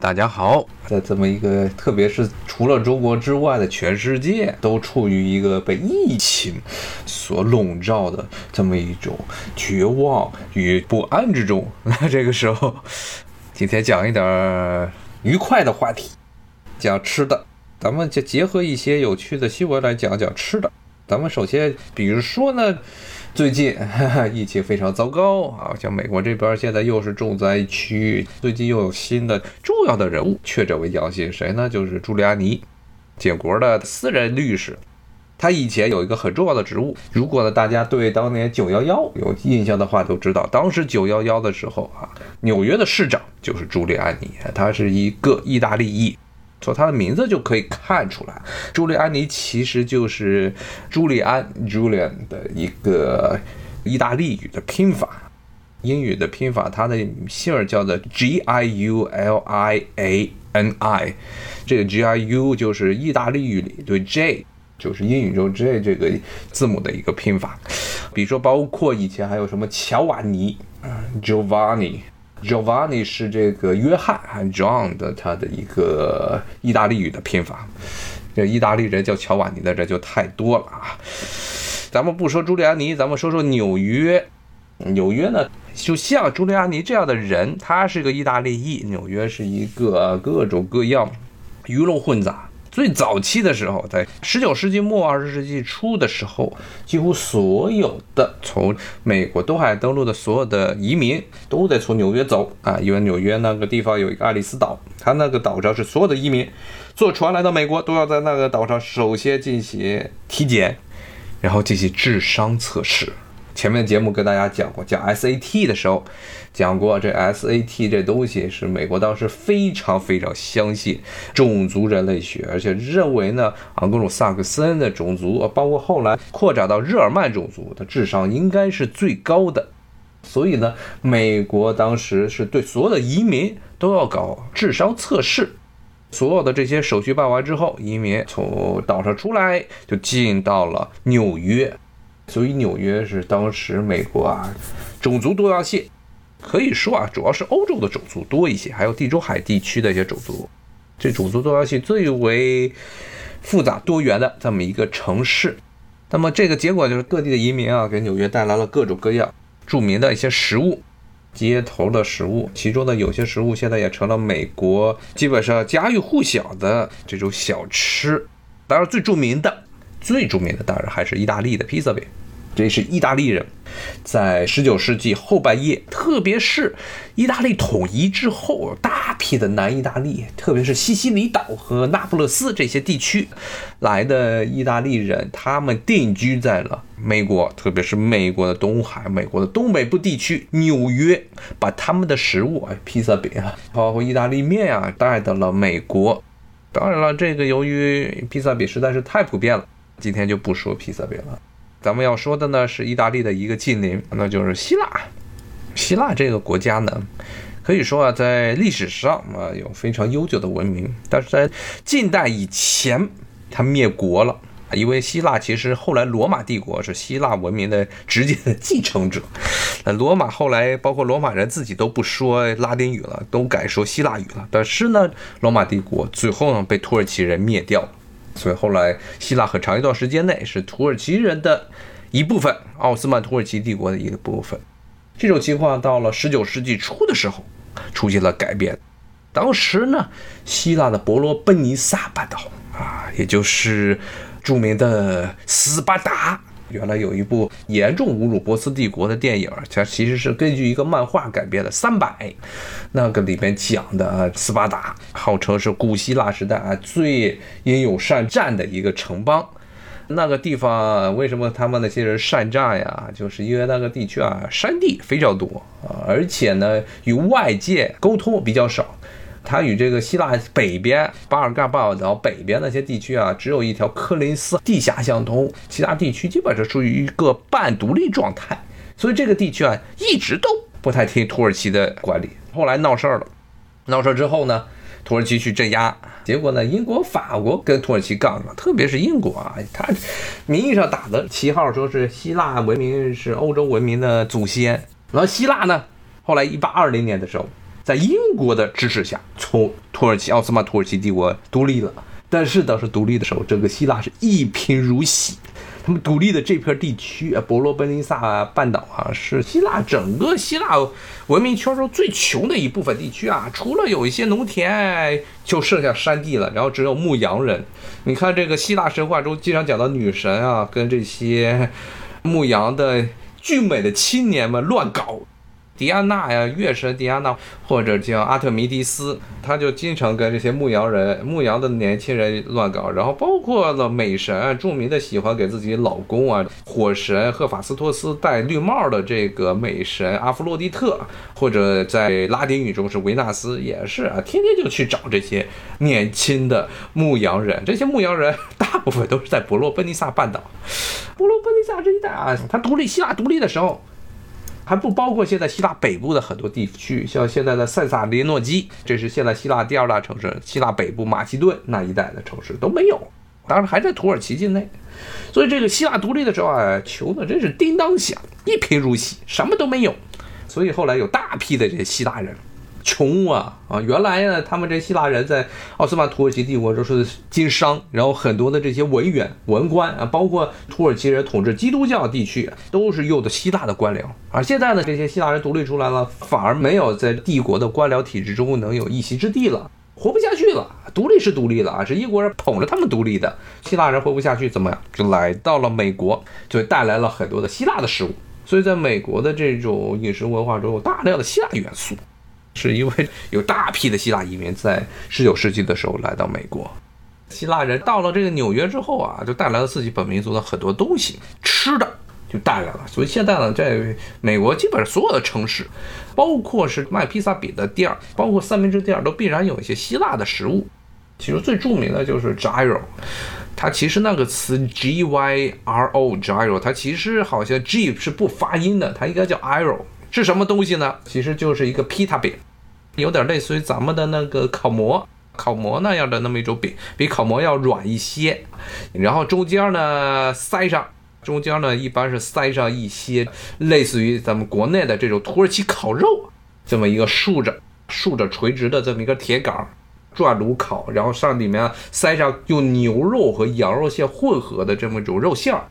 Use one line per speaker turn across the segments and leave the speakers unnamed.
大家好，在这么一个，特别是除了中国之外的全世界，都处于一个被疫情所笼罩的这么一种绝望与不安之中。那这个时候，今天讲一点愉快的话题，讲吃的。咱们就结合一些有趣的新闻来讲讲吃的。咱们首先，比如说呢。最近 疫情非常糟糕啊，像美国这边现在又是重灾区，最近又有新的重要的人物确诊为阳性，谁呢？就是朱利安尼，建国的私人律师。他以前有一个很重要的职务，如果呢大家对当年九幺幺有印象的话，都知道当时九幺幺的时候啊，纽约的市长就是朱利安尼，他是一个意大利裔。从他的名字就可以看出来，朱利安尼其实就是朱利安 （Julian） 的一个意大利语的拼法，英语的拼法，他的姓儿叫做 G I U L I A N I，这个 G I U 就是意大利语里对 J，就是英语中 J 这个字母的一个拼法。比如说，包括以前还有什么乔瓦尼，Giovanni。Giovanni 是这个约翰 John 的他的一个意大利语的拼法，这意大利人叫乔瓦尼的这就太多了啊。咱们不说朱利安尼，咱们说说纽约。纽约呢，就像朱利安尼这样的人，他是个意大利裔。纽约是一个各种各样鱼龙混杂。最早期的时候，在十九世纪末二十世纪初的时候，几乎所有的从美国东海登陆的所有的移民都得从纽约走啊，因为纽约那个地方有一个爱丽丝岛，它那个岛上是所有的移民坐船来到美国都要在那个岛上首先进行体检，然后进行智商测试。前面节目跟大家讲过，讲 SAT 的时候，讲过这 SAT 这东西是美国当时非常非常相信种族人类学，而且认为呢，昂格鲁萨克森的种族，包括后来扩展到日耳曼种族的智商应该是最高的。所以呢，美国当时是对所有的移民都要搞智商测试，所有的这些手续办完之后，移民从岛上出来就进到了纽约。所以纽约是当时美国啊，种族多样性可以说啊，主要是欧洲的种族多一些，还有地中海地区的一些种族，这种族多样性最为复杂多元的这么一个城市。那么这个结果就是各地的移民啊，给纽约带来了各种各样著名的一些食物，街头的食物，其中的有些食物现在也成了美国基本上家喻户晓的这种小吃。当然最著名的。最著名的当然还是意大利的披萨饼，这是意大利人在十九世纪后半叶，特别是意大利统一之后，大批的南意大利，特别是西西里岛和那不勒斯这些地区来的意大利人，他们定居在了美国，特别是美国的东海、美国的东北部地区，纽约，把他们的食物，哎，披萨饼啊，包括意大利面啊，带到了美国。当然了，这个由于披萨饼实在是太普遍了。今天就不说披萨饼了，咱们要说的呢是意大利的一个近邻，那就是希腊。希腊这个国家呢，可以说啊，在历史上啊有非常悠久的文明，但是在近代以前，它灭国了。因为希腊其实后来罗马帝国是希腊文明的直接的继承者，那罗马后来包括罗马人自己都不说拉丁语了，都改说希腊语了。但是呢，罗马帝国最后呢被土耳其人灭掉了。所以后来，希腊很长一段时间内是土耳其人的一部分，奥斯曼土耳其帝国的一个部分。这种情况到了十九世纪初的时候出现了改变。当时呢，希腊的伯罗奔尼撒半岛啊，也就是著名的斯巴达。原来有一部严重侮辱波斯帝国的电影，它其实是根据一个漫画改编的《三百》，那个里面讲的斯巴达，号称是古希腊时代啊最英勇善战的一个城邦。那个地方为什么他们那些人善战呀？就是因为那个地区啊山地非常多啊，而且呢与外界沟通比较少。它与这个希腊北边巴尔干半岛北边那些地区啊，只有一条科林斯地峡相通，其他地区基本上处于一个半独立状态。所以这个地区啊，一直都不太听土耳其的管理。后来闹事儿了，闹事儿之后呢，土耳其去镇压，结果呢，英国、法国跟土耳其杠上了，特别是英国啊，他名义上打的旗号说是希腊文明是欧洲文明的祖先，然后希腊呢，后来一八二零年的时候。在英国的支持下，从土耳其奥斯曼土耳其帝国独立了。但是当时独立的时候，整个希腊是一贫如洗。他们独立的这片地区啊，伯罗奔尼撒半岛啊，是希腊整个希腊文明圈中最穷的一部分地区啊。除了有一些农田，就剩下山地了，然后只有牧羊人。你看这个希腊神话中经常讲到女神啊，跟这些牧羊的俊美的青年们乱搞。迪安娜呀，月神迪安娜，或者叫阿特弥迪斯，他就经常跟这些牧羊人、牧羊的年轻人乱搞。然后包括了美神，著名的喜欢给自己老公啊，火神赫法斯托斯戴绿帽的这个美神阿弗洛狄特，或者在拉丁语中是维纳斯，也是啊，天天就去找这些年轻的牧羊人。这些牧羊人大部分都是在伯罗奔尼撒半岛，伯罗奔尼撒这一带啊，他独立希腊独立的时候。还不包括现在希腊北部的很多地区，像现在的塞萨利诺基，这是现在希腊第二大城市。希腊北部马其顿那一带的城市都没有，当然还在土耳其境内。所以这个希腊独立的时候啊，穷的真是叮当响，一贫如洗，什么都没有。所以后来有大批的这些希腊人。穷啊啊！原来呢，他们这希腊人在奥斯曼土耳其帝国都是经商，然后很多的这些文员、文官啊，包括土耳其人统治基督教地区，都是用的希腊的官僚。而现在呢，这些希腊人独立出来了，反而没有在帝国的官僚体制中能有一席之地了，活不下去了。独立是独立了啊，是英国人捧着他们独立的，希腊人活不下去，怎么样？就来到了美国，就带来了很多的希腊的食物。所以，在美国的这种饮食文化中有大量的希腊元素。是因为有大批的希腊移民在十九世纪的时候来到美国，希腊人到了这个纽约之后啊，就带来了自己本民族的很多东西，吃的就带来了。所以现在呢，在美国基本上所有的城市，包括是卖披萨饼的店儿，包括三明治店儿，都必然有一些希腊的食物。其实最著名的就是 gyro，它其实那个词 g y r o gyro，它其实好像 g 是不发音的，它应该叫 iro，是什么东西呢？其实就是一个披萨饼。有点类似于咱们的那个烤馍，烤馍那样的那么一种饼，比烤馍要软一些。然后中间呢塞上，中间呢一般是塞上一些类似于咱们国内的这种土耳其烤肉，这么一个竖着、竖着垂直的这么一个铁杆，转炉烤，然后上里面塞上用牛肉和羊肉馅混合的这么一种肉馅儿。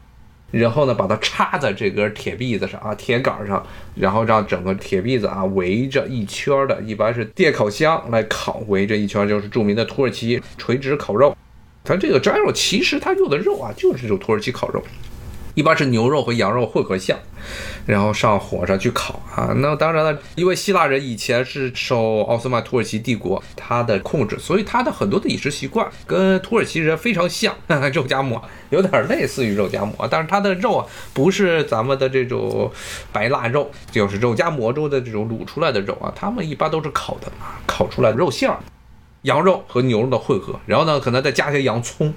然后呢，把它插在这根铁篦子上啊，铁杆上，然后让整个铁篦子啊围着一圈的，一般是电烤箱来烤，围着一圈就是著名的土耳其垂直烤肉。它这个粘肉其实它用的肉啊，就是这种土耳其烤肉。一般是牛肉和羊肉混合馅，然后上火上去烤啊。那当然了，因为希腊人以前是受奥斯曼土耳其帝国他的控制，所以他的很多的饮食习惯跟土耳其人非常像，肉夹馍有点类似于肉夹馍，但是它的肉啊不是咱们的这种白腊肉，就是肉夹馍中的这种卤出来的肉啊，他们一般都是烤的，烤出来的肉馅儿，羊肉和牛肉的混合，然后呢可能再加些洋葱，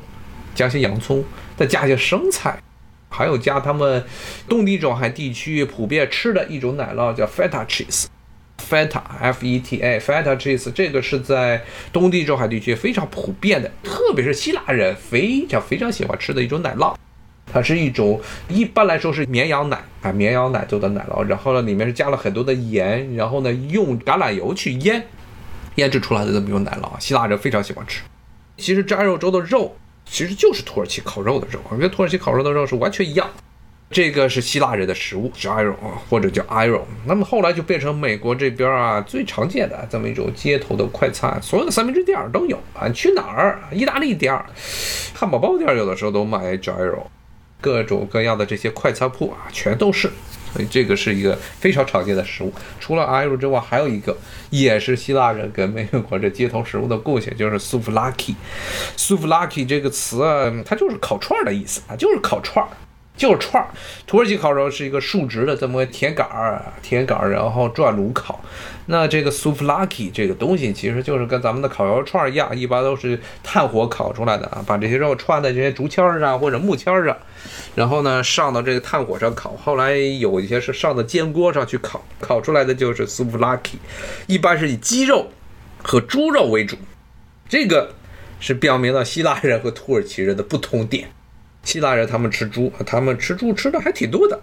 加些洋葱，再加些生菜。还有加他们东地中海地区普遍吃的一种奶酪，叫 feta cheese，feta f e t a feta cheese，这个是在东地中海地区非常普遍的，特别是希腊人非常非常喜欢吃的一种奶酪。它是一种一般来说是绵羊奶啊，绵羊奶做的奶酪，然后呢里面是加了很多的盐，然后呢用橄榄油去腌腌制出来的这么一种奶酪，希腊人非常喜欢吃。其实炸肉粥的肉。其实就是土耳其烤肉的肉，跟土耳其烤肉的肉是完全一样。这个是希腊人的食物，gyro 啊或者叫 iro。那么后来就变成美国这边啊最常见的这么一种街头的快餐，所有的三明治店都有啊。你去哪儿？意大利店、汉堡包店有的时候都卖 gyro，各种各样的这些快餐铺啊全都是。所以这个是一个非常常见的食物。除了 i r 之外，还有一个也是希腊人跟美国这街头食物的贡献，就是 souvlaki。souvlaki 这个词啊，它就是烤串的意思啊，就是烤串儿。就是串儿，土耳其烤肉是一个竖直的这么铁杆儿，铁杆儿，然后转炉烤。那这个 souvlaki 这个东西其实就是跟咱们的烤肉串儿一样，一般都是炭火烤出来的啊，把这些肉串在这些竹签儿上或者木签儿上，然后呢上到这个炭火上烤。后来有一些是上到煎锅上去烤，烤出来的就是 souvlaki，一般是以鸡肉和猪肉为主。这个是表明了希腊人和土耳其人的不同点。希腊人他们吃猪，他们吃猪吃的还挺多的。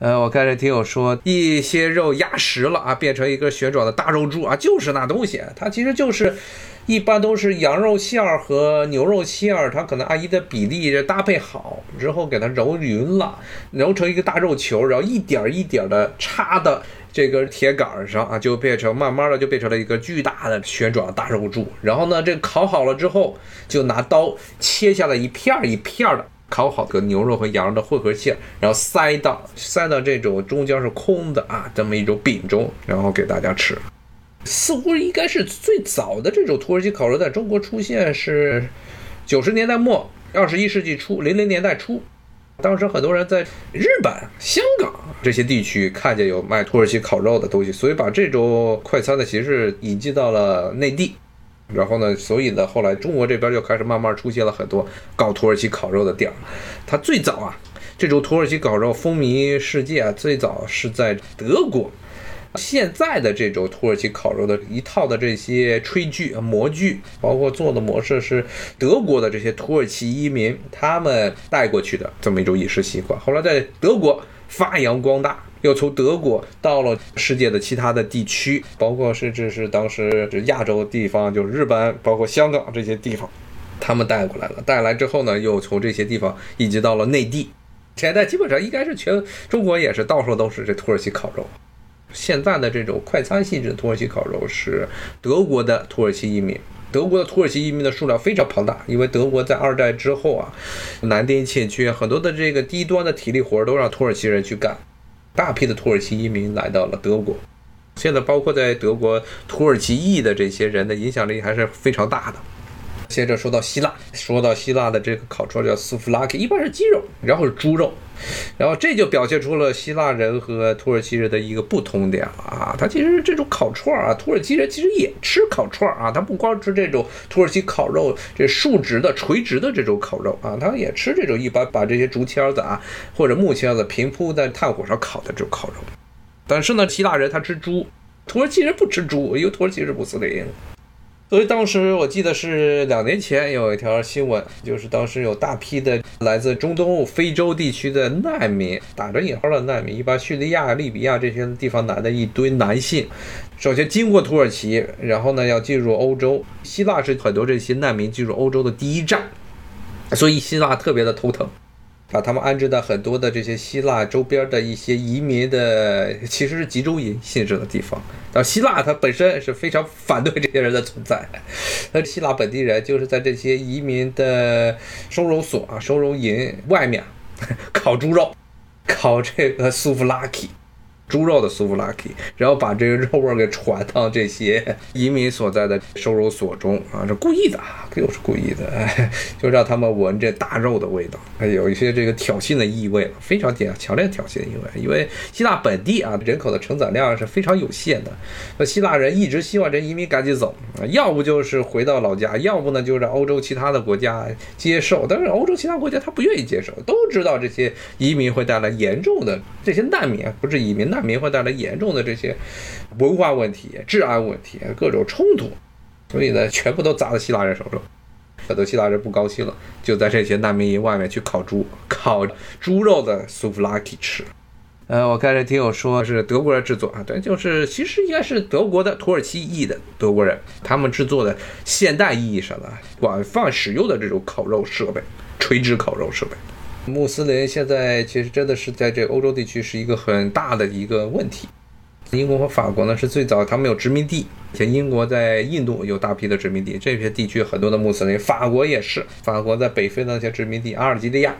呃，我看这听友说，一些肉压实了啊，变成一个旋转的大肉柱啊，就是那东西，它其实就是，一般都是羊肉馅儿和牛肉馅儿，它可能按一的比例搭配好之后，给它揉匀了，揉成一个大肉球，然后一点一点的插到这根铁杆上啊，就变成慢慢的就变成了一个巨大的旋转大肉柱。然后呢，这烤好了之后，就拿刀切下来一片儿一片儿的。烤好的牛肉和羊肉的混合馅，然后塞到塞到这种中间是空的啊，这么一种饼中，然后给大家吃。似乎应该是最早的这种土耳其烤肉在中国出现是九十年代末，二十一世纪初，零零年代初，当时很多人在日本、香港这些地区看见有卖土耳其烤肉的东西，所以把这种快餐的形式引进到了内地。然后呢，所以呢，后来中国这边就开始慢慢出现了很多搞土耳其烤肉的店儿。它最早啊，这种土耳其烤肉风靡世界啊，最早是在德国。现在的这种土耳其烤肉的一套的这些炊具、模具，包括做的模式，是德国的这些土耳其移民他们带过去的这么一种饮食习惯。后来在德国发扬光大。又从德国到了世界的其他的地区，包括甚至是当时亚洲地方，就是日本，包括香港这些地方，他们带过来了。带来之后呢，又从这些地方以及到了内地。现在基本上应该是全中国也是到处都是这土耳其烤肉。现在的这种快餐性质的土耳其烤肉是德国的土耳其移民。德国的土耳其移民的数量非常庞大，因为德国在二战之后啊，南丁欠缺，很多的这个低端的体力活都让土耳其人去干。大批的土耳其移民来到了德国，现在包括在德国土耳其裔的这些人的影响力还是非常大的。接着说到希腊，说到希腊的这个烤串叫苏弗拉克，一般是鸡肉，然后是猪肉，然后这就表现出了希腊人和土耳其人的一个不同点啊。他其实这种烤串啊，土耳其人其实也吃烤串啊，他不光吃这种土耳其烤肉，这竖直的、垂直的这种烤肉啊，他也吃这种一般把这些竹签子啊或者木签子平铺在炭火上烤的这种烤肉。但是呢，希腊人他吃猪，土耳其人不吃猪，因为土耳其是穆斯林。所以当时我记得是两年前有一条新闻，就是当时有大批的来自中东、非洲地区的难民，打着引号的难民，一般叙利亚、利比亚这些地方来的一堆男性，首先经过土耳其，然后呢要进入欧洲，希腊是很多这些难民进入欧洲的第一站，所以希腊特别的头疼。把他们安置在很多的这些希腊周边的一些移民的，其实是集中营性质的地方。但希腊它本身是非常反对这些人的存在。那希腊本地人就是在这些移民的收容所啊、收容营外面 烤猪肉，烤这个苏弗拉基。猪肉的苏弗拉基，然后把这个肉味给传到这些 移民所在的收容所中啊，这故意的，又是故意的，哎，就让他们闻这大肉的味道，还有一些这个挑衅的意味了，非常强强烈挑衅的意味。因为希腊本地啊人口的承载量是非常有限的，那希腊人一直希望这移民赶紧走啊，要不就是回到老家，要不呢就让欧洲其他的国家接受，但是欧洲其他国家他不愿意接受，都知道这些移民会带来严重的这些难民，不是移民难。难民会带来严重的这些文化问题、治安问题、各种冲突，所以呢，全部都砸在希腊人手中。很多希腊人不高兴了，就在这些难民营外面去烤猪，烤猪肉的苏弗拉基吃。呃，我看这听友说是德国人制作啊，对，就是其实应该是德国的土耳其裔的德国人，他们制作的现代意义上的广泛使用的这种烤肉设备，垂直烤肉设备。穆斯林现在其实真的是在这欧洲地区是一个很大的一个问题。英国和法国呢是最早，他们有殖民地，像英国在印度有大批的殖民地，这些地区很多的穆斯林。法国也是，法国在北非那些殖民地，阿尔及利亚、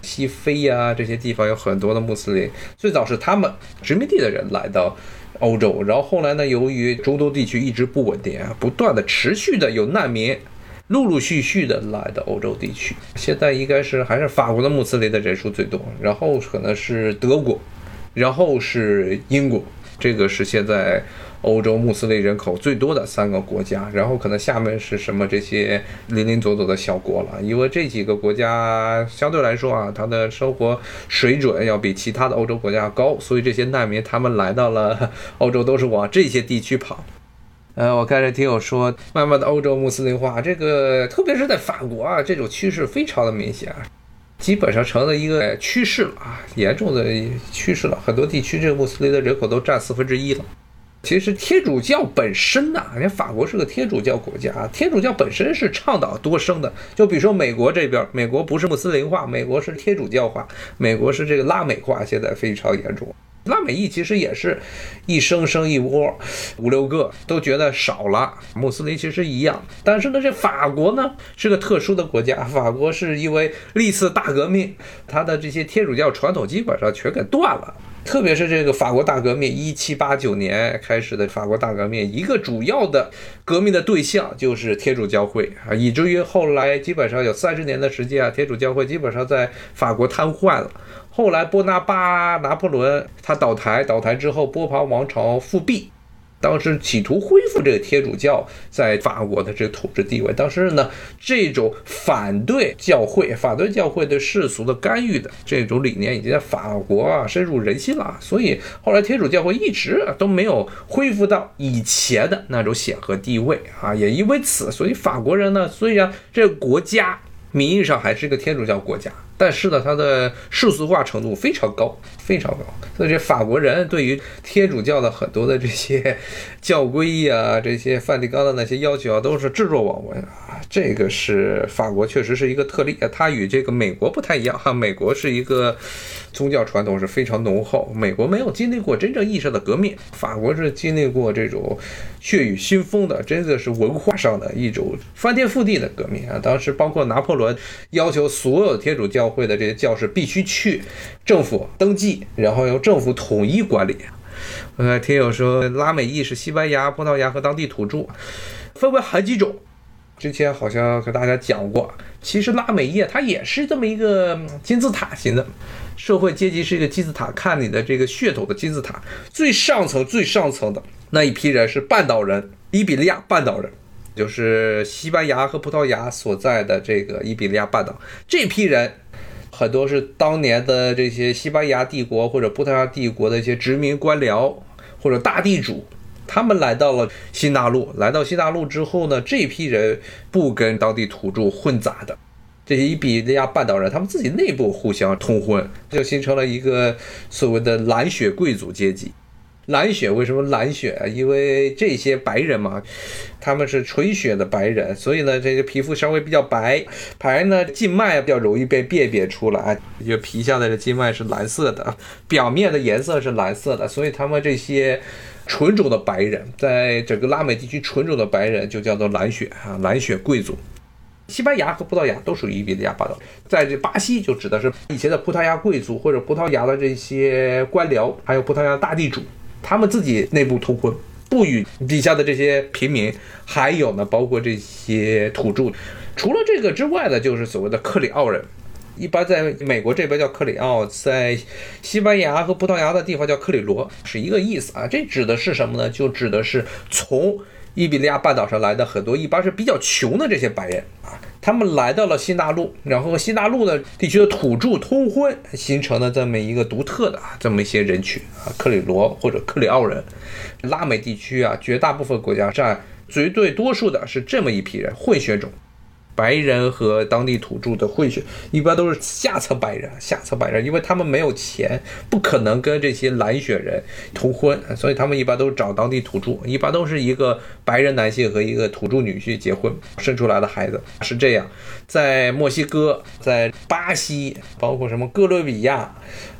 西非呀这些地方有很多的穆斯林。最早是他们殖民地的人来到欧洲，然后后来呢，由于中东地区一直不稳定啊，不断的持续的有难民。陆陆续续的来的欧洲地区，现在应该是还是法国的穆斯林的人数最多，然后可能是德国，然后是英国，这个是现在欧洲穆斯林人口最多的三个国家，然后可能下面是什么这些零零左左的小国了，因为这几个国家相对来说啊，它的生活水准要比其他的欧洲国家高，所以这些难民他们来到了欧洲都是往这些地区跑。呃，我看这听友说，慢慢的欧洲穆斯林化，这个特别是在法国啊，这种趋势非常的明显。基本上成了一个趋势了啊，严重的趋势了。很多地区这个穆斯林的人口都占四分之一了。其实天主教本身呐，人家法国是个天主教国家，天主教本身是倡导多生的。就比如说美国这边，美国不是穆斯林化，美国是天主教化，美国是这个拉美化，现在非常严重。拉美裔其实也是一生生一窝，五六个都觉得少了。穆斯林其实一样，但是呢，这法国呢是个特殊的国家，法国是因为历次大革命，它的这些天主教传统基本上全给断了。特别是这个法国大革命，一七八九年开始的法国大革命，一个主要的革命的对象就是天主教会啊，以至于后来基本上有三十年的时间啊，天主教会基本上在法国瘫痪了。后来波拿巴拿破仑他倒台，倒台之后波旁王朝复辟。当时企图恢复这个天主教在法国的这个统治地位，当时呢，这种反对教会、反对教会对世俗的干预的这种理念，已经在法国啊深入人心了。所以后来天主教会一直都没有恢复到以前的那种显赫地位啊。也因为此，所以法国人呢，虽然这个国家名义上还是一个天主教国家。但是呢，它的世俗化程度非常高，非常高。所以这法国人对于天主教的很多的这些教规啊，这些梵蒂冈的那些要求啊，都是置若罔闻啊。这个是法国确实是一个特例啊，它与这个美国不太一样哈。美国是一个宗教传统是非常浓厚，美国没有经历过真正意义上的革命，法国是经历过这种血雨腥风的，真的是文化上的一种翻天覆地的革命啊。当时包括拿破仑要求所有天主教。教会的这些教士必须去政府登记，然后由政府统一管理。呃，听友说拉美裔是西班牙、葡萄牙和当地土著，分为好几种。之前好像和大家讲过，其实拉美裔它也是这么一个金字塔型的社会阶级，是一个金字塔，看你的这个血统的金字塔。最上层、最上层的那一批人是半岛人，伊比利亚半岛人，就是西班牙和葡萄牙所在的这个伊比利亚半岛这批人。很多是当年的这些西班牙帝国或者葡萄牙帝国的一些殖民官僚或者大地主，他们来到了新大陆。来到新大陆之后呢，这批人不跟当地土著混杂的，这些伊比利亚半岛人，他们自己内部互相通婚，就形成了一个所谓的蓝血贵族阶级。蓝血为什么蓝血啊？因为这些白人嘛，他们是纯血的白人，所以呢，这个皮肤稍微比较白，白呢静脉比较容易被辨别出来，就皮下的这静脉是蓝色的，表面的颜色是蓝色的，所以他们这些纯种的白人，在整个拉美地区纯种的白人就叫做蓝血啊，蓝血贵族。西班牙和葡萄牙都属于伊比利亚半岛，在这巴西就指的是以前的葡萄牙贵族或者葡萄牙的这些官僚，还有葡萄牙大地主。他们自己内部通婚，不与底下的这些平民，还有呢，包括这些土著。除了这个之外呢，就是所谓的克里奥人，一般在美国这边叫克里奥，在西班牙和葡萄牙的地方叫克里罗，是一个意思啊。这指的是什么呢？就指的是从伊比利亚半岛上来的很多，一般是比较穷的这些白人啊。他们来到了新大陆，然后和新大陆的地区的土著通婚，形成了这么一个独特的啊这么一些人群啊，克里罗或者克里奥人。拉美地区啊，绝大部分国家占绝对多数的是这么一批人，混血种。白人和当地土著的混血，一般都是下层白人，下层白人，因为他们没有钱，不可能跟这些蓝血人通婚，所以他们一般都找当地土著，一般都是一个白人男性和一个土著女婿结婚生出来的孩子是这样。在墨西哥，在巴西，包括什么哥伦比亚。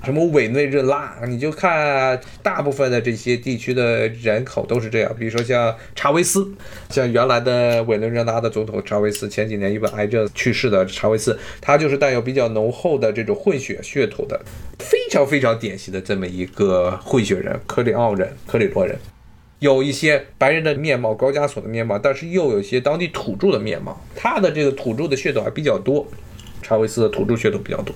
什么委内瑞拉，你就看大部分的这些地区的人口都是这样。比如说像查韦斯，像原来的委内瑞拉的总统查韦斯，前几年因为癌症去世的查韦斯，他就是带有比较浓厚的这种混血血统的，非常非常典型的这么一个混血人，克里奥人、克里罗人，有一些白人的面貌、高加索的面貌，但是又有一些当地土著的面貌。他的这个土著的血统还比较多，查韦斯的土著血统比较多。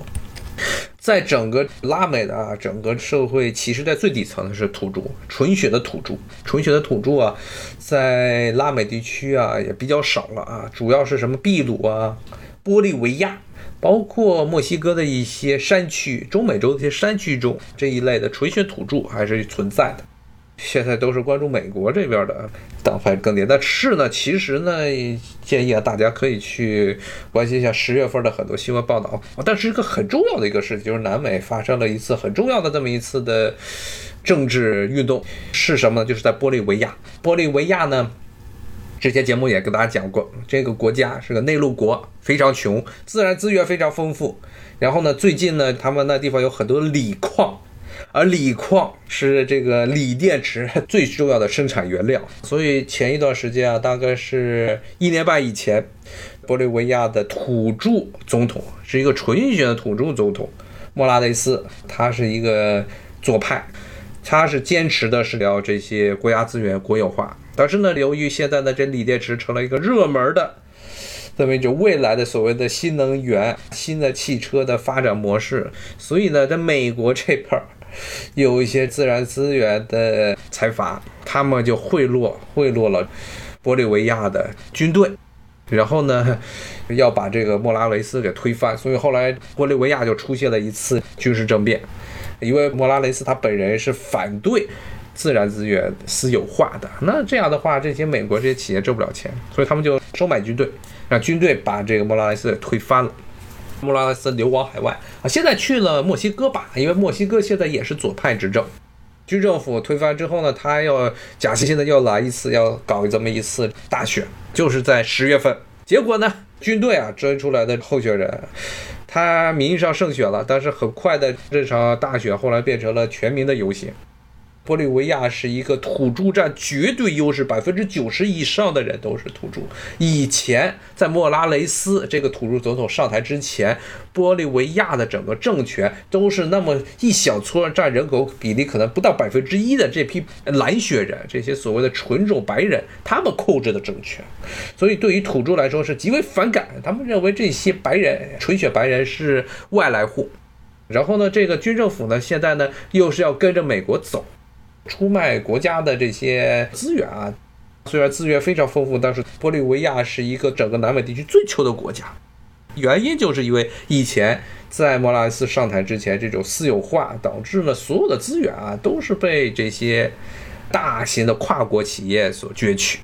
在整个拉美的啊，整个社会其实，在最底层的是土著，纯血的土著，纯血的土著啊，在拉美地区啊也比较少了啊，主要是什么秘鲁啊、玻利维亚，包括墨西哥的一些山区，中美洲的一些山区中这一类的纯血土著还是存在的。现在都是关注美国这边的党派更迭。但是呢，其实呢，建议啊，大家可以去关心一下十月份的很多新闻报道。但是一个很重要的一个事情，就是南美发生了一次很重要的这么一次的政治运动，是什么呢？就是在玻利维亚。玻利维亚呢，之前节目也跟大家讲过，这个国家是个内陆国，非常穷，自然资源非常丰富。然后呢，最近呢，他们那地方有很多锂矿。而锂矿是这个锂电池 最重要的生产原料，所以前一段时间啊，大概是一年半以前，玻利维亚的土著总统是一个纯选的土著总统莫拉雷斯，他是一个左派，他是坚持的是要这些国家资源国有化，但是呢，由于现在呢这锂电池成了一个热门的，这么一种未来的所谓的新能源、新的汽车的发展模式，所以呢，在美国这边儿。有一些自然资源的财阀，他们就贿赂贿赂了玻利维亚的军队，然后呢，要把这个莫拉雷斯给推翻。所以后来玻利维亚就出现了一次军事政变，因为莫拉雷斯他本人是反对自然资源私有化的。那这样的话，这些美国这些企业挣不了钱，所以他们就收买军队，让军队把这个莫拉雷斯给推翻了。莫拉雷斯流亡海外啊，现在去了墨西哥吧，因为墨西哥现在也是左派执政，军政府推翻之后呢，他要假期现在要来一次，要搞这么一次大选，就是在十月份。结果呢，军队啊追出来的候选人，他名义上胜选了，但是很快的这场大选后来变成了全民的游行。玻利维亚是一个土著占绝对优势，百分之九十以上的人都是土著。以前在莫拉雷斯这个土著总统上台之前，玻利维亚的整个政权都是那么一小撮占人口比例可能不到百分之一的这批蓝血人，这些所谓的纯种白人，他们控制的政权。所以对于土著来说是极为反感，他们认为这些白人纯血白人是外来户。然后呢，这个军政府呢，现在呢又是要跟着美国走。出卖国家的这些资源啊，虽然资源非常丰富，但是玻利维亚是一个整个南美地区最穷的国家。原因就是因为以前在莫拉斯上台之前，这种私有化导致了所有的资源啊都是被这些大型的跨国企业所攫取。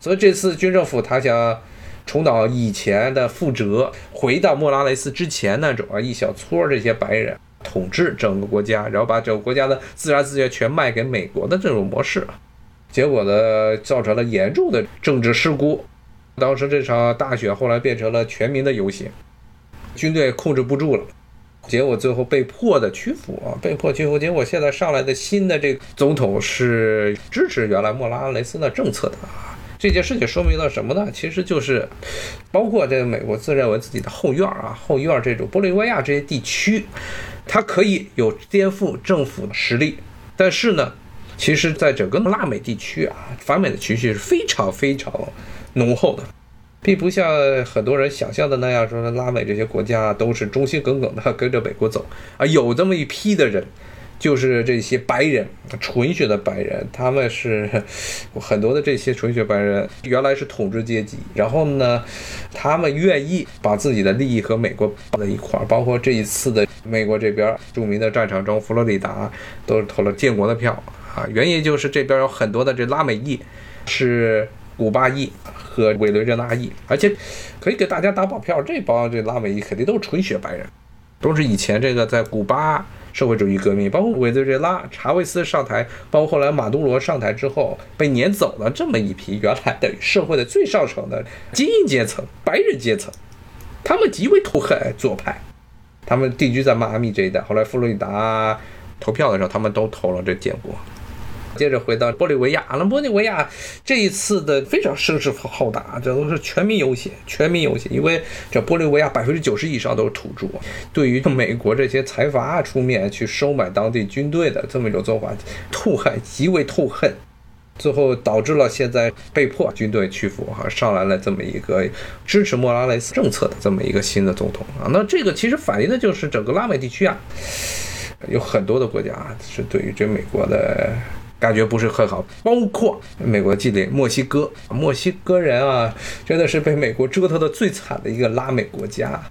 所以这次军政府他想重蹈以前的覆辙，回到莫拉雷斯之前那种啊一小撮这些白人。统治整个国家，然后把整个国家的自然资源全卖给美国的这种模式，结果呢，造成了严重的政治事故。当时这场大选后来变成了全民的游行，军队控制不住了，结果最后被迫的屈服啊，被迫屈服。结果现在上来的新的这个总统是支持原来莫拉雷斯的政策的啊。这件事情说明了什么呢？其实就是，包括这个美国自认为自己的后院啊，后院这种玻利维亚这些地区。它可以有颠覆政府的实力，但是呢，其实，在整个拉美地区啊，反美的情绪是非常非常浓厚的，并不像很多人想象的那样，说拉美这些国家都是忠心耿耿的跟着美国走啊，有这么一批的人。就是这些白人，纯血的白人，他们是 很多的这些纯血白人，原来是统治阶级，然后呢，他们愿意把自己的利益和美国绑在一块儿，包括这一次的美国这边著名的战场中，佛罗里达都是投了建国的票啊，原因就是这边有很多的这拉美裔，是古巴裔和委内瑞拉裔，而且可以给大家打保票，这帮这拉美裔肯定都是纯血白人，都是以前这个在古巴。社会主义革命，包括委内瑞拉查韦斯上台，包括后来马杜罗上台之后被撵走了这么一批原来的社会的最上层的精英阶层、白人阶层，他们极为痛恨左派，他们定居在迈阿密这一带。后来佛罗里达投票的时候，他们都投了这建国。接着回到玻利维亚，那玻利维亚这一次的非常声势浩大，这都是全民游行，全民游行，因为这玻利维亚百分之九十以上都是土著，对于美国这些财阀出面去收买当地军队的这么一种做法，痛恨，极为痛恨，最后导致了现在被迫军队屈服，哈，上来了这么一个支持莫拉雷斯政策的这么一个新的总统啊，那这个其实反映的就是整个拉美地区啊，有很多的国家是对于这美国的。感觉不是很好，包括美国近邻墨西哥，墨西哥人啊，真的是被美国折腾的最惨的一个拉美国家。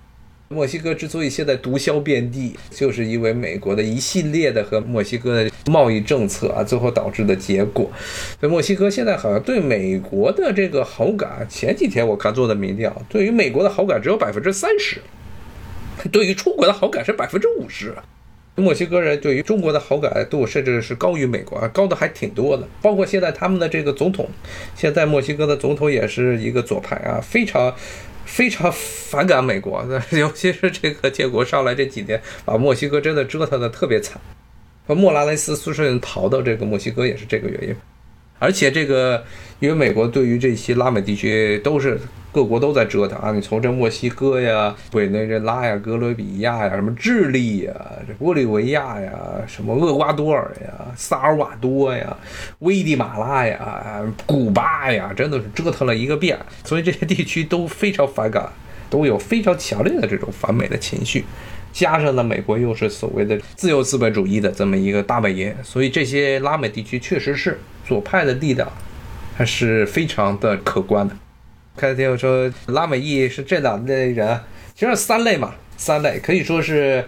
墨西哥之所以现在毒枭遍地，就是因为美国的一系列的和墨西哥的贸易政策啊，最后导致的结果。所以墨西哥现在好像对美国的这个好感，前几天我看做的民调，对于美国的好感只有百分之三十，对于出国的好感是百分之五十。墨西哥人对于中国的好感度甚至是高于美国，高的还挺多的。包括现在他们的这个总统，现在墨西哥的总统也是一个左派啊，非常。非常反感美国，尤其是这个建国上来这几年，把墨西哥真的折腾的特别惨。莫拉雷斯苏顺逃到这个墨西哥也是这个原因。而且这个，因为美国对于这些拉美地区都是各国都在折腾啊，你从这墨西哥呀、委内瑞拉呀、哥伦比亚呀、什么智利呀、这玻利维亚呀、什么厄瓜多尔呀、萨尔瓦多呀、危地马拉呀、古巴呀，真的是折腾了一个遍，所以这些地区都非常反感，都有非常强烈的这种反美的情绪。加上呢，美国又是所谓的自由资本主义的这么一个大本营，所以这些拉美地区确实是左派的力量还是非常的可观的。开天我说拉美裔是这两类人，其实三类嘛，三类可以说是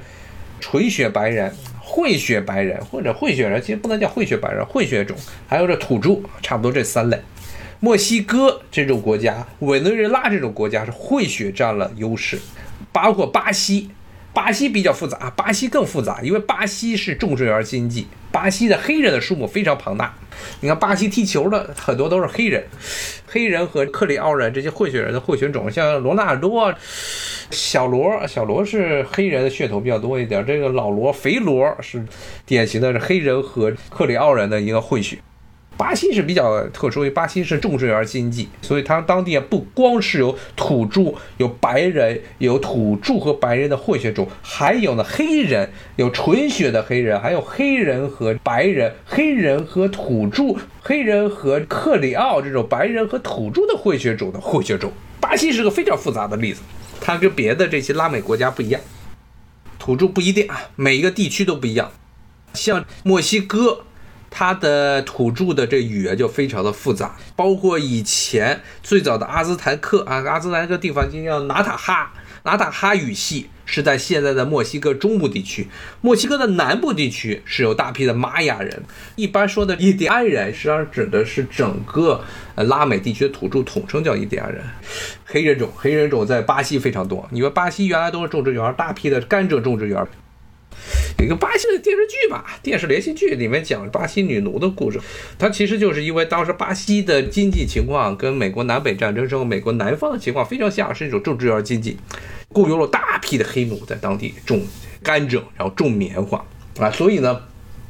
纯血白人、混血白人或者混血人，其实不能叫混血白人，混血种，还有这土著，差不多这三类。墨西哥这种国家，委内瑞拉这种国家是混血占了优势，包括巴西。巴西比较复杂，巴西更复杂，因为巴西是种植园经济，巴西的黑人的数目非常庞大。你看巴西踢球的很多都是黑人，黑人和克里奥人这些混血人的混血种，像罗纳尔多、小罗，小罗是黑人的血统比较多一点，这个老罗、肥罗是典型的是黑人和克里奥人的一个混血。巴西是比较特殊，因为巴西是种植园经济，所以它当地不光是有土著、有白人、有土著和白人的混血种，还有呢黑人，有纯血的黑人，还有黑人和白人、黑人和土著、黑人和克里奥这种白人和土著的混血种的混血种。巴西是个非常复杂的例子，它跟别的这些拉美国家不一样，土著不一定啊，每一个地区都不一样，像墨西哥。它的土著的这语言就非常的复杂，包括以前最早的阿兹台克啊，阿兹台克地方就叫纳塔哈，纳塔哈语系是在现在的墨西哥中部地区，墨西哥的南部地区是有大批的玛雅人，一般说的印第安人实际上指的是整个拉美地区的土著，统称叫印第安人。黑人种，黑人种在巴西非常多，你说巴西原来都是种植园，大批的甘蔗种植园。一个巴西的电视剧吧，电视连续剧里面讲巴西女奴的故事。它其实就是因为当时巴西的经济情况跟美国南北战争时候美国南方的情况非常像，是一种种植园经济，雇佣了大批的黑奴在当地种甘蔗，然后种棉花啊。所以呢，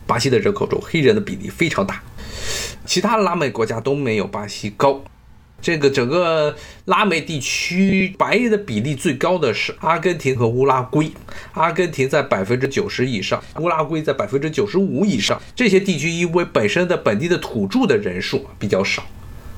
巴西的人口中黑人的比例非常大，其他拉美国家都没有巴西高。这个整个拉美地区白人的比例最高的是阿根廷和乌拉圭，阿根廷在百分之九十以上，乌拉圭在百分之九十五以上。这些地区因为本身的本地的土著的人数比较少。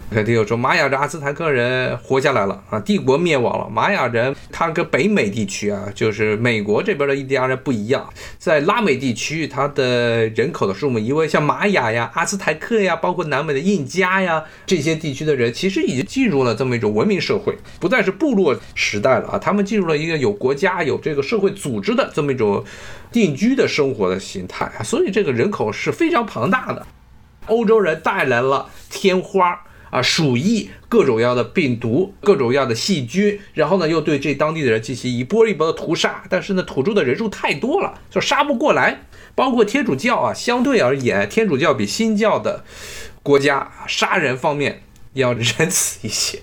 肯定有说玛雅的阿兹台克人活下来了啊，帝国灭亡了。玛雅人他跟北美地区啊，就是美国这边的印第安人不一样，在拉美地区，它的人口的数目，因为像玛雅呀、阿兹台克呀，包括南美的印加呀这些地区的人，其实已经进入了这么一种文明社会，不再是部落时代了啊，他们进入了一个有国家、有这个社会组织的这么一种定居的生活的形态啊，所以这个人口是非常庞大的。欧洲人带来了天花。啊，鼠疫，各种样的病毒，各种样的细菌，然后呢，又对这当地的人进行一波一波的屠杀。但是呢，土著的人数太多了，就杀不过来。包括天主教啊，相对而言，天主教比新教的国家杀人方面要仁慈一些。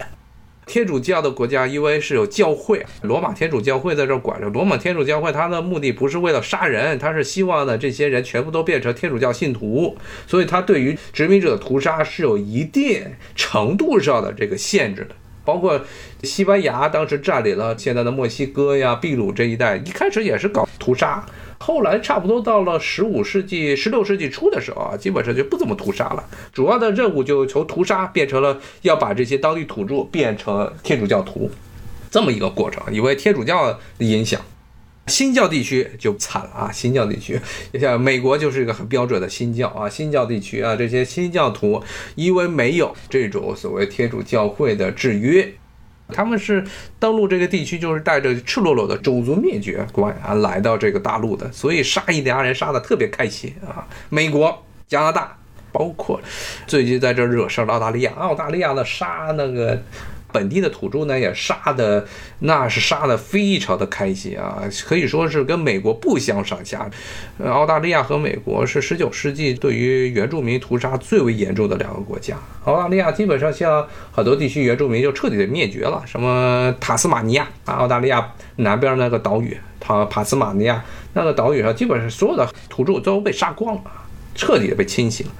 天主教的国家，因为是有教会，罗马天主教会在这管着。罗马天主教会，它的目的不是为了杀人，它是希望呢这些人全部都变成天主教信徒，所以它对于殖民者的屠杀是有一定程度上的这个限制的。包括西班牙当时占领了现在的墨西哥呀、秘鲁这一带，一开始也是搞屠杀。后来差不多到了十五世纪、十六世纪初的时候啊，基本上就不怎么屠杀了。主要的任务就从屠杀变成了要把这些当地土著变成天主教徒，这么一个过程。因为天主教的影响，新教地区就惨了啊！新教地区，你像美国就是一个很标准的新教啊，新教地区啊，这些新教徒因为没有这种所谓天主教会的制约。他们是登陆这个地区，就是带着赤裸裸的种族灭绝观啊来到这个大陆的，所以杀印第安人杀的特别开心啊。美国、加拿大，包括最近在这惹事的澳大利亚，澳大利亚的杀那个。本地的土著呢，也杀的那是杀的非常的开心啊，可以说是跟美国不相上下。澳大利亚和美国是十九世纪对于原住民屠杀最为严重的两个国家。澳大利亚基本上像很多地区原住民就彻底的灭绝了，什么塔斯马尼亚啊，澳大利亚南边那个岛屿，塔塔斯马尼亚那个岛屿上，基本上所有的土著都被杀光了。彻底的被清洗了，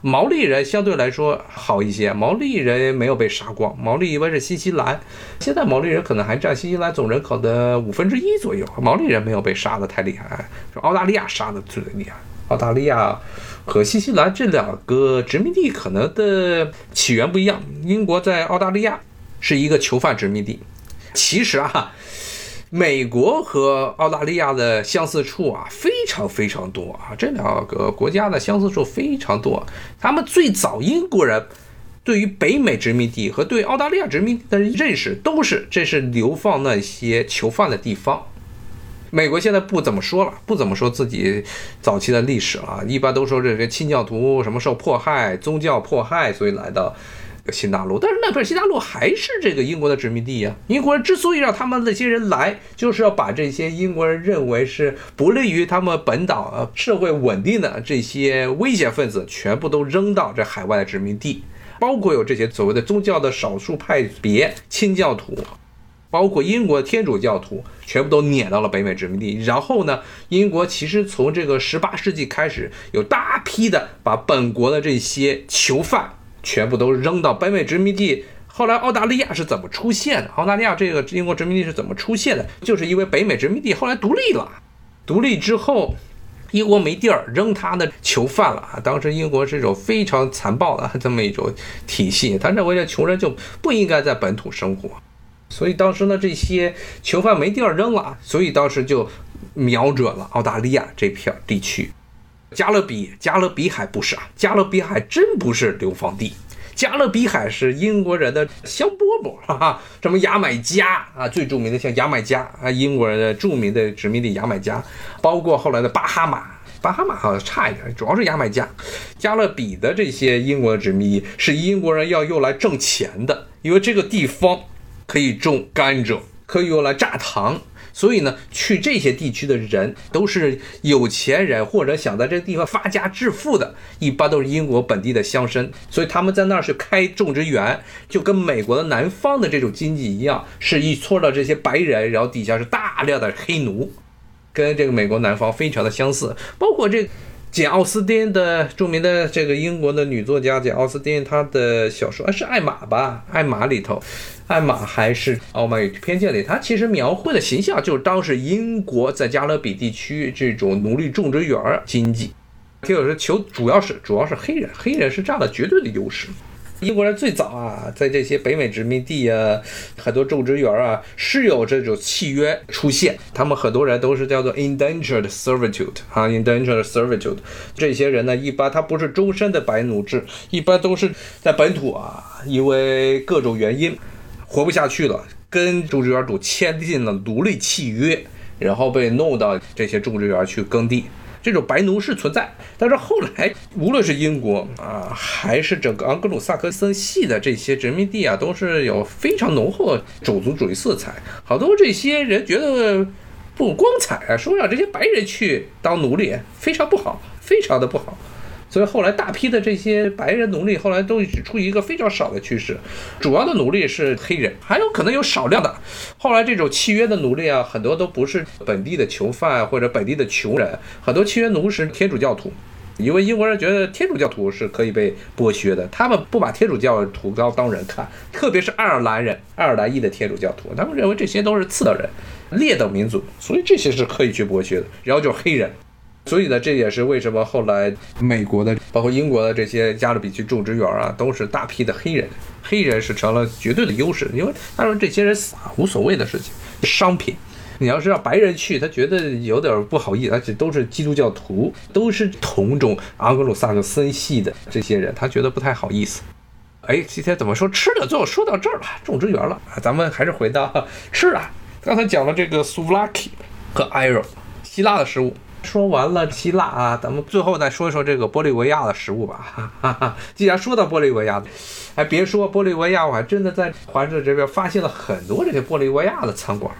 毛利人相对来说好一些，毛利人没有被杀光，毛利一般是新西兰，现在毛利人可能还占新西兰总人口的五分之一左右，毛利人没有被杀的太厉害，是澳大利亚杀的最厉害，澳大利亚和新西兰这两个殖民地可能的起源不一样，英国在澳大利亚是一个囚犯殖民地，其实啊。美国和澳大利亚的相似处啊，非常非常多啊，这两个国家的相似处非常多。他们最早英国人对于北美殖民地和对澳大利亚殖民地的认识，都是这是流放那些囚犯的地方。美国现在不怎么说了，不怎么说自己早期的历史了，一般都说这些清教徒什么受迫害，宗教迫害，所以来到。新大陆，但是那片新大陆还是这个英国的殖民地呀。英国人之所以让他们那些人来，就是要把这些英国人认为是不利于他们本岛呃社会稳定的这些危险分子，全部都扔到这海外的殖民地，包括有这些所谓的宗教的少数派别清教徒，包括英国天主教徒，全部都撵到了北美殖民地。然后呢，英国其实从这个十八世纪开始，有大批的把本国的这些囚犯。全部都扔到北美殖民地。后来澳大利亚是怎么出现的？澳大利亚这个英国殖民地是怎么出现的？就是因为北美殖民地后来独立了，独立之后，英国没地儿扔他的囚犯了啊。当时英国是一种非常残暴的 这么一种体系，他认为这穷人就不应该在本土生活，所以当时呢，这些囚犯没地儿扔了，所以当时就瞄准了澳大利亚这片地区。加勒比加勒比海不是啊，加勒比海真不是流放地，加勒比海是英国人的香饽饽，哈哈，什么牙买加啊，最著名的像牙买加啊，英国人的著名的殖民地牙买加，包括后来的巴哈马，巴哈马好像差一点，主要是牙买加，加勒比的这些英国的殖民地是英国人要用来挣钱的，因为这个地方可以种甘蔗，可以用来榨糖。所以呢，去这些地区的人都是有钱人，或者想在这个地方发家致富的，一般都是英国本地的乡绅。所以他们在那儿是开种植园，就跟美国的南方的这种经济一样，是一撮的这些白人，然后底下是大量的黑奴，跟这个美国南方非常的相似。包括这简奥斯汀的著名的这个英国的女作家简奥斯汀，她的小说是《艾玛》吧，《艾玛》里头。艾玛还是《傲慢与偏见》里，她其实描绘的形象就是当时英国在加勒比地区这种奴隶种植园经济。就是，求主要是主要是黑人，黑人是占了绝对的优势。英国人最早啊，在这些北美殖民地啊，很多种植园啊是有这种契约出现，他们很多人都是叫做 indentured servitude 啊，indentured servitude。这些人呢，一般他不是终身的白奴制，一般都是在本土啊，因为各种原因。活不下去了，跟种植园主签订了奴隶契约，然后被弄到这些种植园去耕地。这种白奴是存在，但是后来无论是英国啊，还是整个盎格鲁撒克森系的这些殖民地啊，都是有非常浓厚的种族主义色彩。好多这些人觉得不光彩啊，说让这些白人去当奴隶非常不好，非常的不好。所以后来大批的这些白人奴隶后来都只处于一个非常少的趋势，主要的奴隶是黑人，还有可能有少量的。后来这种契约的奴隶啊，很多都不是本地的囚犯或者本地的穷人，很多契约奴是天主教徒，因为英国人觉得天主教徒是可以被剥削的，他们不把天主教徒当当人看，特别是爱尔兰人、爱尔兰裔的天主教徒，他们认为这些都是次等人、劣等民族，所以这些是可以去剥削的。然后就是黑人。所以呢，这也是为什么后来美国的，包括英国的这些加勒比区种植园啊，都是大批的黑人，黑人是成了绝对的优势，因为他说这些人死啊无所谓的事情，商品。你要是让白人去，他觉得有点不好意思，而且都是基督教徒，都是同种盎格鲁撒克森系的这些人，他觉得不太好意思。哎，今天怎么说吃的？最后说到这儿了，种植园了啊！咱们还是回到吃的。刚才讲了这个苏弗拉基和埃罗，希腊的食物。说完了希腊啊，咱们最后再说一说这个玻利维亚的食物吧。哈哈哈。既然说到玻利维亚，还别说玻利维亚，我还真的在环市这边发现了很多这些玻利维亚的餐馆。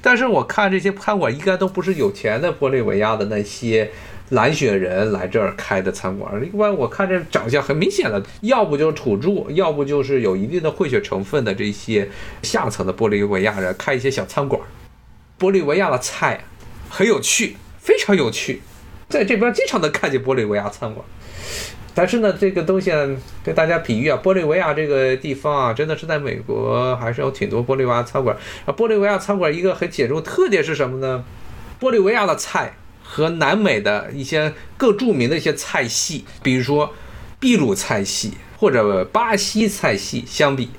但是我看这些餐馆应该都不是有钱的玻利维亚的那些蓝血人来这儿开的餐馆。另外，我看这长相很明显的，要不就是土著，要不就是有一定的混血成分的这些下层的玻利维亚人开一些小餐馆。玻利维亚的菜很有趣。非常有趣，在这边经常能看见玻利维亚餐馆，但是呢，这个东西跟大家比喻啊，玻利维亚这个地方啊，真的是在美国还是有挺多玻利维亚餐馆啊。玻利维亚餐馆一个很显著特点是什么呢？玻利维亚的菜和南美的一些更著名的一些菜系，比如说秘鲁菜系或者巴西菜系相比。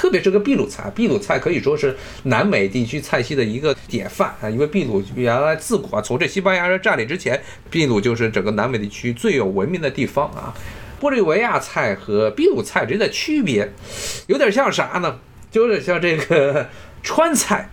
特别是个秘鲁菜，秘鲁菜可以说是南美地区菜系的一个典范啊！因为秘鲁原来自古啊，从这西班牙人占领之前，秘鲁就是整个南美地区最有文明的地方啊。玻利维亚菜和秘鲁菜之间的区别，有点像啥呢？就是像这个 川菜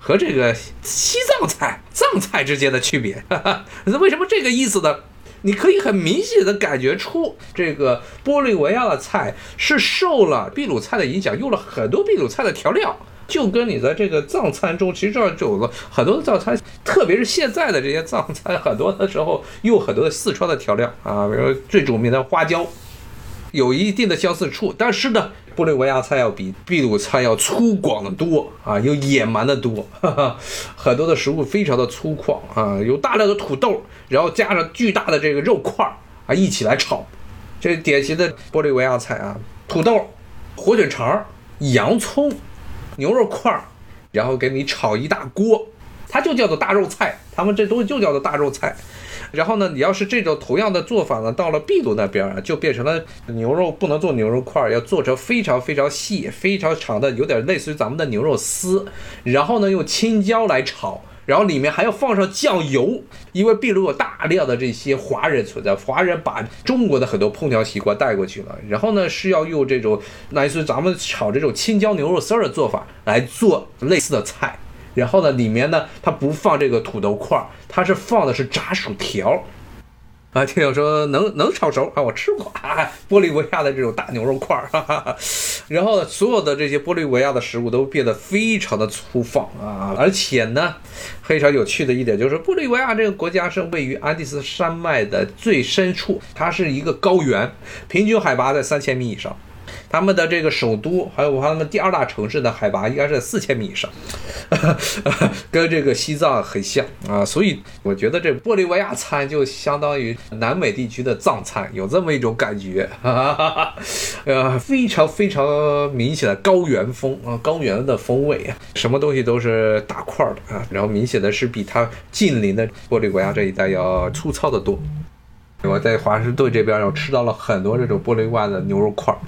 和这个西藏菜、藏菜之间的区别。那为什么这个意思呢？你可以很明显的感觉出，这个玻利维亚的菜是受了秘鲁菜的影响，用了很多秘鲁菜的调料，就跟你在这个藏餐中，其实这有了很多的藏餐，特别是现在的这些藏餐，很多的时候用很多的四川的调料啊，比如最著名的花椒，有一定的相似处，但是呢。玻利维亚菜要比秘鲁菜要粗犷的多啊，又野蛮的多，哈哈，很多的食物非常的粗犷啊，有大量的土豆，然后加上巨大的这个肉块儿啊，一起来炒，这典型的玻利维亚菜啊，土豆、火腿肠、洋葱、牛肉块儿，然后给你炒一大锅，它就叫做大肉菜，他们这东西就叫做大肉菜。然后呢，你要是这种同样的做法呢，到了秘鲁那边啊，就变成了牛肉不能做牛肉块，要做成非常非常细、非常长的，有点类似于咱们的牛肉丝。然后呢，用青椒来炒，然后里面还要放上酱油，因为秘鲁有大量的这些华人存在，华人把中国的很多烹调习惯带过去了。然后呢，是要用这种类似于咱们炒这种青椒牛肉丝儿的做法来做类似的菜。然后呢，里面呢，它不放这个土豆块儿，它是放的是炸薯条，啊，听友说能能炒熟啊，我吃过啊，玻利维亚的这种大牛肉块儿，哈哈。然后呢，所有的这些玻利维亚的食物都变得非常的粗放啊，而且呢，非常有趣的一点就是，玻利维亚这个国家是位于安第斯山脉的最深处，它是一个高原，平均海拔在三千米以上。他们的这个首都，还有他们第二大城市的海拔应该是四千米以上，跟这个西藏很像啊，所以我觉得这玻利维亚餐就相当于南美地区的藏餐，有这么一种感觉，呃，非常非常明显的高原风啊，高原的风味啊，什么东西都是大块的啊，然后明显的是比它近邻的玻利维亚这一带要粗糙的多。我在华盛顿这边，我吃到了很多这种玻利维亚的牛肉块儿，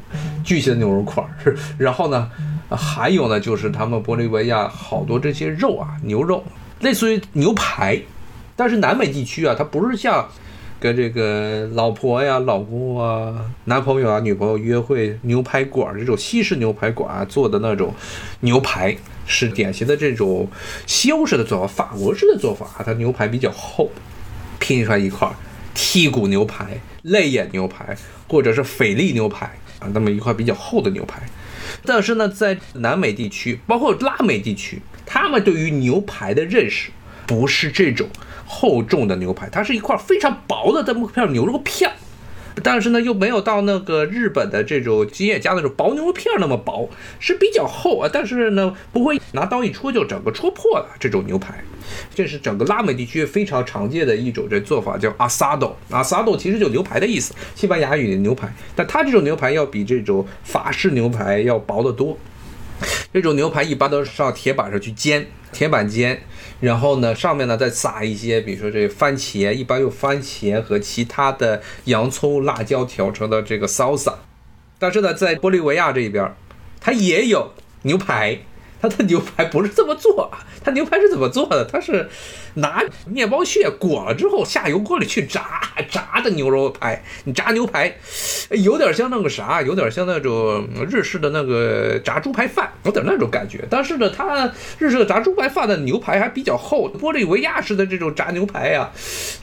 巨型牛肉块儿。然后呢，还有呢，就是他们玻利维亚好多这些肉啊，牛肉，类似于牛排。但是南美地区啊，它不是像跟这个老婆呀、老公啊、男朋友啊、女朋友约会牛排馆这种西式牛排馆做的那种牛排，是典型的这种西欧式的做法、法国式的做法。它牛排比较厚，拼出来一块儿。剔骨牛排、肋眼牛排，或者是菲力牛排啊，那么一块比较厚的牛排。但是呢，在南美地区，包括拉美地区，他们对于牛排的认识不是这种厚重的牛排，它是一块非常薄的这么片牛肉片。但是呢，又没有到那个日本的这种吉野家那种薄牛肉片那么薄，是比较厚啊。但是呢，不会拿刀一戳就整个戳破了这种牛排。这是整个拉美地区非常常见的一种这做法，叫阿萨多。阿萨多其实就牛排的意思，西班牙语的牛排。但它这种牛排要比这种法式牛排要薄得多。这种牛排一般都是上铁板上去煎，铁板煎，然后呢，上面呢再撒一些，比如说这番茄，一般用番茄和其他的洋葱、辣椒调成的这个 salsa。但是呢，在玻利维亚这边，它也有牛排，它的牛排不是这么做，它牛排是怎么做的？它是拿面包屑裹了之后下油锅里去炸，炸的牛肉排。你炸牛排，有点像那个啥，有点像那种日式的那个炸猪排饭，有点那种感觉。但是呢，它日式的炸猪排饭的牛排还比较厚，玻利维亚式的这种炸牛排呀，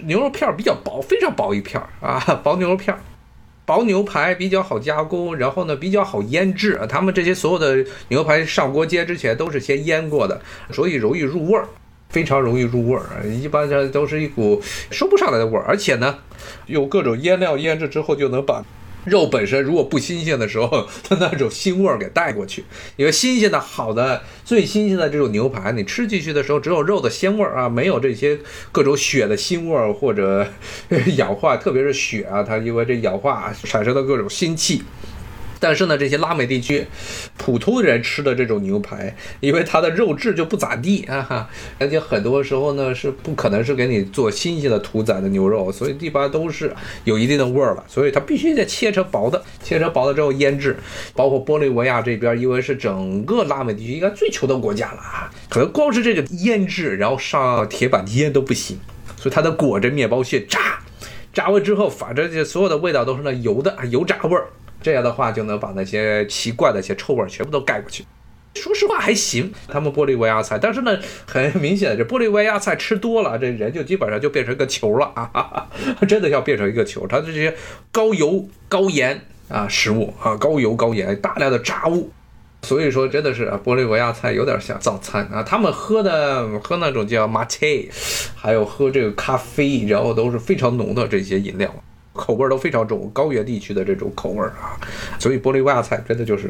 牛肉片比较薄，非常薄一片啊，薄牛肉片。薄牛排比较好加工，然后呢比较好腌制。他们这些所有的牛排上锅煎之前都是先腌过的，所以容易入味儿，非常容易入味儿。一般这都是一股说不上来的味儿，而且呢，用各种腌料腌制之后就能把。肉本身如果不新鲜的时候，它那种腥味儿给带过去。因为新鲜的好的、最新鲜的这种牛排，你吃进去的时候只有肉的鲜味儿啊，没有这些各种血的腥味儿或者 氧化，特别是血啊，它因为这氧化产生的各种腥气。但是呢，这些拉美地区普通人吃的这种牛排，因为它的肉质就不咋地啊哈，而且很多时候呢是不可能是给你做新鲜的屠宰的牛肉，所以一般都是有一定的味儿了，所以它必须得切成薄的，切成薄的之后腌制。包括玻利维亚这边，因为是整个拉美地区应该最穷的国家了啊，可能光是这个腌制，然后上铁板腌都不行，所以它得裹着面包屑炸，炸完之后，反正这所有的味道都是那油的油炸味儿。这样的话就能把那些奇怪的一些臭味全部都盖过去。说实话还行，他们玻利维亚菜，但是呢，很明显的，这玻利维亚菜吃多了，这人就基本上就变成个球了啊！真的要变成一个球。它这些高油高盐啊食物啊，高油高盐，大量的炸物，所以说真的是玻利维亚菜有点像早餐啊。他们喝的喝那种叫 mate，还有喝这个咖啡，然后都是非常浓的这些饮料。口味都非常重，高原地区的这种口味啊，所以玻利维亚菜真的就是，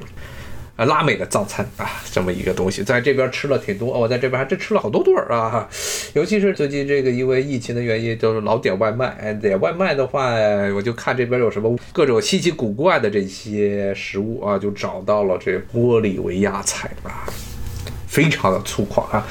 呃，拉美的早餐啊，这么一个东西，在这边吃了挺多，我在这边还真吃了好多顿儿啊，尤其是最近这个因为疫情的原因，就是老点外卖，哎，点外卖的话，我就看这边有什么各种稀奇古怪的这些食物啊，就找到了这玻利维亚菜啊，非常的粗犷啊。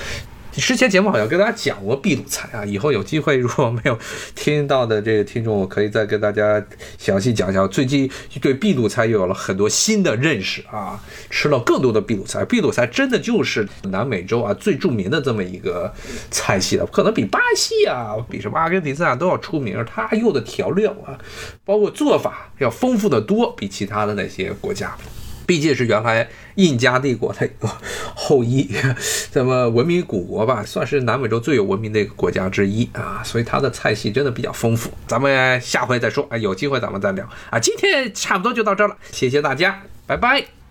之前节目好像跟大家讲过秘鲁菜啊，以后有机会如果没有听到的这个听众，我可以再跟大家详细讲一下。最近对秘鲁菜又有了很多新的认识啊，吃了更多的秘鲁菜。秘鲁菜真的就是南美洲啊最著名的这么一个菜系了，可能比巴西啊、比什么阿根廷啊都要出名。它用的调料啊，包括做法要丰富的多，比其他的那些国家。毕竟是原来印加帝国的后裔，这么文明古国吧，算是南美洲最有文明的一个国家之一啊，所以它的菜系真的比较丰富。咱们下回再说啊，有机会咱们再聊啊。今天差不多就到这了，谢谢大家，拜拜。